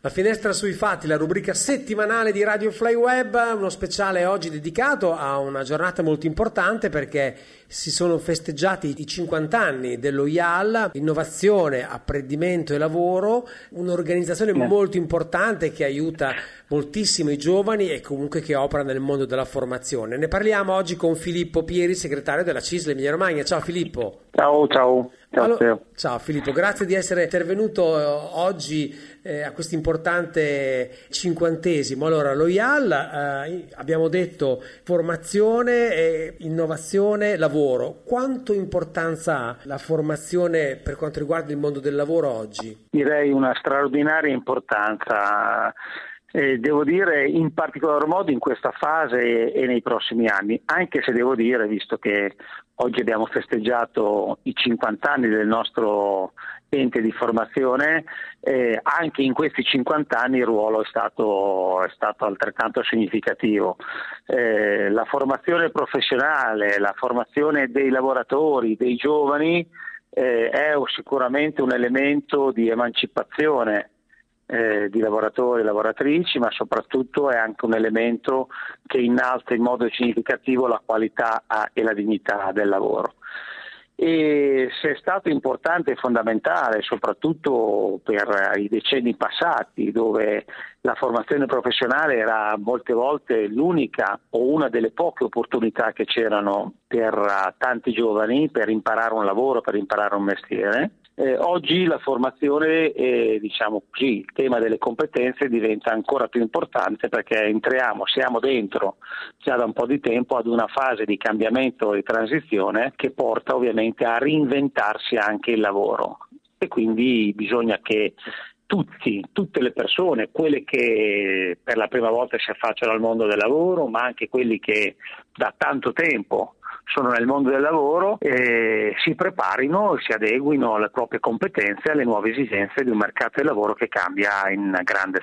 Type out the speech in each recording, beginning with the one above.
La finestra sui fatti, la rubrica settimanale di Radio Fly Web, uno speciale oggi dedicato a una giornata molto importante perché si sono festeggiati i 50 anni dello IAL, innovazione, apprendimento e lavoro, un'organizzazione molto importante che aiuta moltissimo i giovani e comunque che opera nel mondo della formazione. Ne parliamo oggi con Filippo Pieri, segretario della CISL Emilia Romagna. Ciao Filippo. Ciao, ciao. Ciao, allora, ciao, Filippo, grazie di essere intervenuto eh, oggi eh, a questo importante cinquantesimo. Allora, lo IAL, eh, abbiamo detto formazione, eh, innovazione, lavoro. Quanto importanza ha la formazione per quanto riguarda il mondo del lavoro oggi? Direi una straordinaria importanza. Eh, devo dire in particolar modo in questa fase e nei prossimi anni, anche se devo dire, visto che oggi abbiamo festeggiato i 50 anni del nostro ente di formazione, eh, anche in questi 50 anni il ruolo è stato, è stato altrettanto significativo. Eh, la formazione professionale, la formazione dei lavoratori, dei giovani eh, è sicuramente un elemento di emancipazione eh, di lavoratori e lavoratrici, ma soprattutto è anche un elemento che innalza in modo significativo la qualità e la dignità del lavoro. E se è stato importante e fondamentale, soprattutto per i decenni passati, dove la formazione professionale era molte volte l'unica o una delle poche opportunità che c'erano per tanti giovani per imparare un lavoro, per imparare un mestiere, eh, oggi la formazione e diciamo così, il tema delle competenze diventa ancora più importante perché entriamo, siamo dentro già da un po' di tempo ad una fase di cambiamento e transizione che porta ovviamente a reinventarsi anche il lavoro. E quindi bisogna che tutti, tutte le persone, quelle che per la prima volta si affacciano al mondo del lavoro, ma anche quelli che da tanto tempo sono nel mondo del lavoro e si preparino e si adeguino alle proprie competenze alle nuove esigenze di un mercato del lavoro che cambia grande,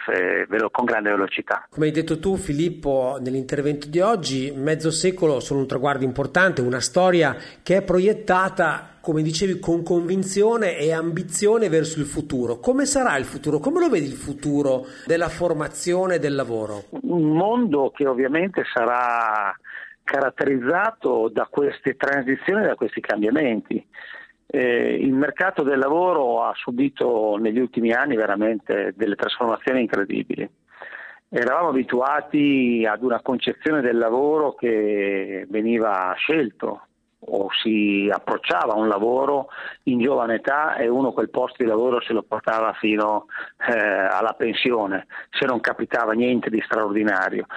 con grande velocità. Come hai detto tu Filippo nell'intervento di oggi, mezzo secolo sono un traguardo importante, una storia che è proiettata come dicevi, con convinzione e ambizione verso il futuro. Come sarà il futuro? Come lo vedi il futuro della formazione e del lavoro? Un mondo che ovviamente sarà caratterizzato da queste transizioni, da questi cambiamenti. Eh, il mercato del lavoro ha subito negli ultimi anni veramente delle trasformazioni incredibili. Eravamo abituati ad una concezione del lavoro che veniva scelto o si approcciava a un lavoro in giovane età e uno quel posto di lavoro se lo portava fino eh, alla pensione, se non capitava niente di straordinario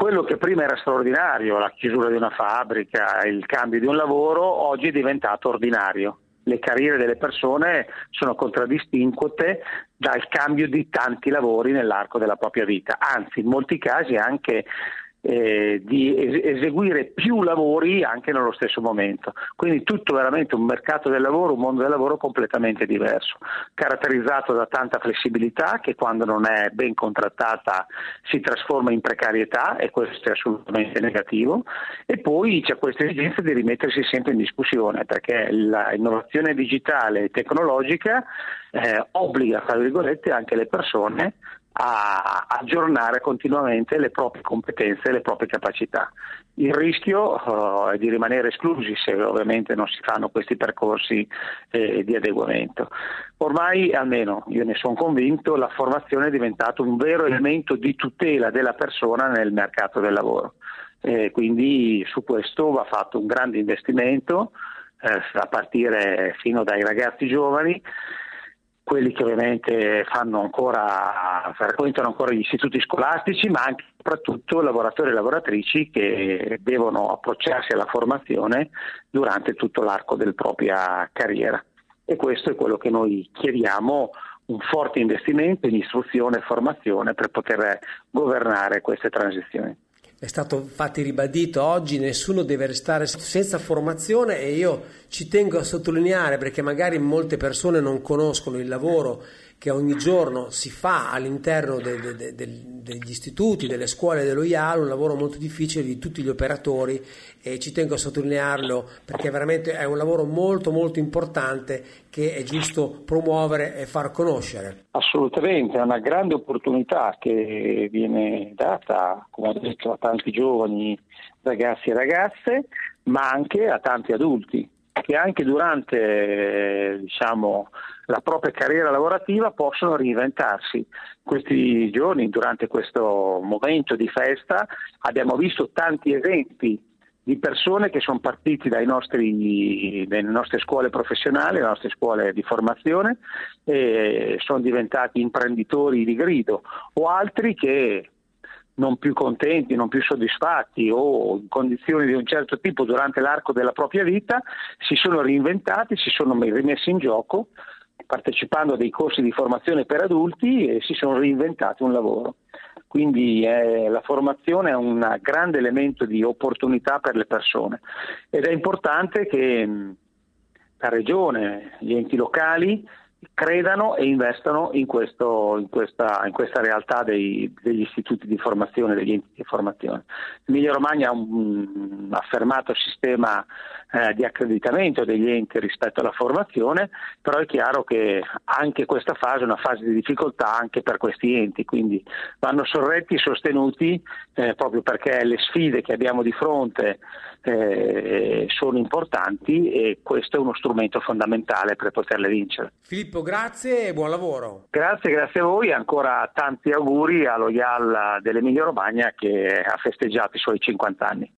quello che prima era straordinario, la chiusura di una fabbrica, il cambio di un lavoro, oggi è diventato ordinario. Le carriere delle persone sono contraddistinte dal cambio di tanti lavori nell'arco della propria vita, anzi in molti casi anche eh, di eseguire più lavori anche nello stesso momento. Quindi tutto veramente un mercato del lavoro, un mondo del lavoro completamente diverso, caratterizzato da tanta flessibilità che quando non è ben contrattata si trasforma in precarietà e questo è assolutamente negativo e poi c'è questa esigenza di rimettersi sempre in discussione perché l'innovazione digitale e tecnologica eh, obbliga, tra virgolette, anche le persone a aggiornare continuamente le proprie competenze e le proprie capacità. Il rischio uh, è di rimanere esclusi se ovviamente non si fanno questi percorsi eh, di adeguamento. Ormai, almeno io ne sono convinto, la formazione è diventata un vero elemento di tutela della persona nel mercato del lavoro. Eh, quindi su questo va fatto un grande investimento eh, a partire fino dai ragazzi giovani quelli che ovviamente ancora, frequentano ancora gli istituti scolastici, ma anche e soprattutto lavoratori e lavoratrici che devono approcciarsi alla formazione durante tutto l'arco della propria carriera. E questo è quello che noi chiediamo, un forte investimento in istruzione e formazione per poter governare queste transizioni. È stato infatti ribadito oggi nessuno deve restare senza formazione e io ci tengo a sottolineare perché magari molte persone non conoscono il lavoro che ogni giorno si fa all'interno de, de, de, degli istituti, delle scuole dello IAL, un lavoro molto difficile di tutti gli operatori e ci tengo a sottolinearlo perché veramente è un lavoro molto molto importante che è giusto promuovere e far conoscere. Assolutamente, è una grande opportunità che viene data, come ho detto, a tanti giovani ragazzi e ragazze, ma anche a tanti adulti che anche durante diciamo, la propria carriera lavorativa possono reinventarsi. Questi giorni, durante questo momento di festa, abbiamo visto tanti esempi di persone che sono partiti nostri, dalle nostre scuole professionali, dalle nostre scuole di formazione e sono diventati imprenditori di grido o altri che non più contenti, non più soddisfatti o in condizioni di un certo tipo durante l'arco della propria vita, si sono reinventati, si sono rimessi in gioco partecipando a dei corsi di formazione per adulti e si sono reinventati un lavoro. Quindi eh, la formazione è un grande elemento di opportunità per le persone ed è importante che la regione, gli enti locali credano e investano in, questo, in, questa, in questa, realtà dei, degli istituti di formazione, degli enti di formazione. L'Emilia Romagna ha un affermato sistema eh, di accreditamento degli enti rispetto alla formazione, però è chiaro che anche questa fase è una fase di difficoltà anche per questi enti, quindi vanno sorretti e sostenuti eh, proprio perché le sfide che abbiamo di fronte eh, sono importanti e questo è uno strumento fondamentale per poterle vincere. Filippo, grazie e buon lavoro. Grazie, grazie a voi e ancora tanti auguri allo IAL dell'Emilia Romagna che ha festeggiato i suoi 50 anni.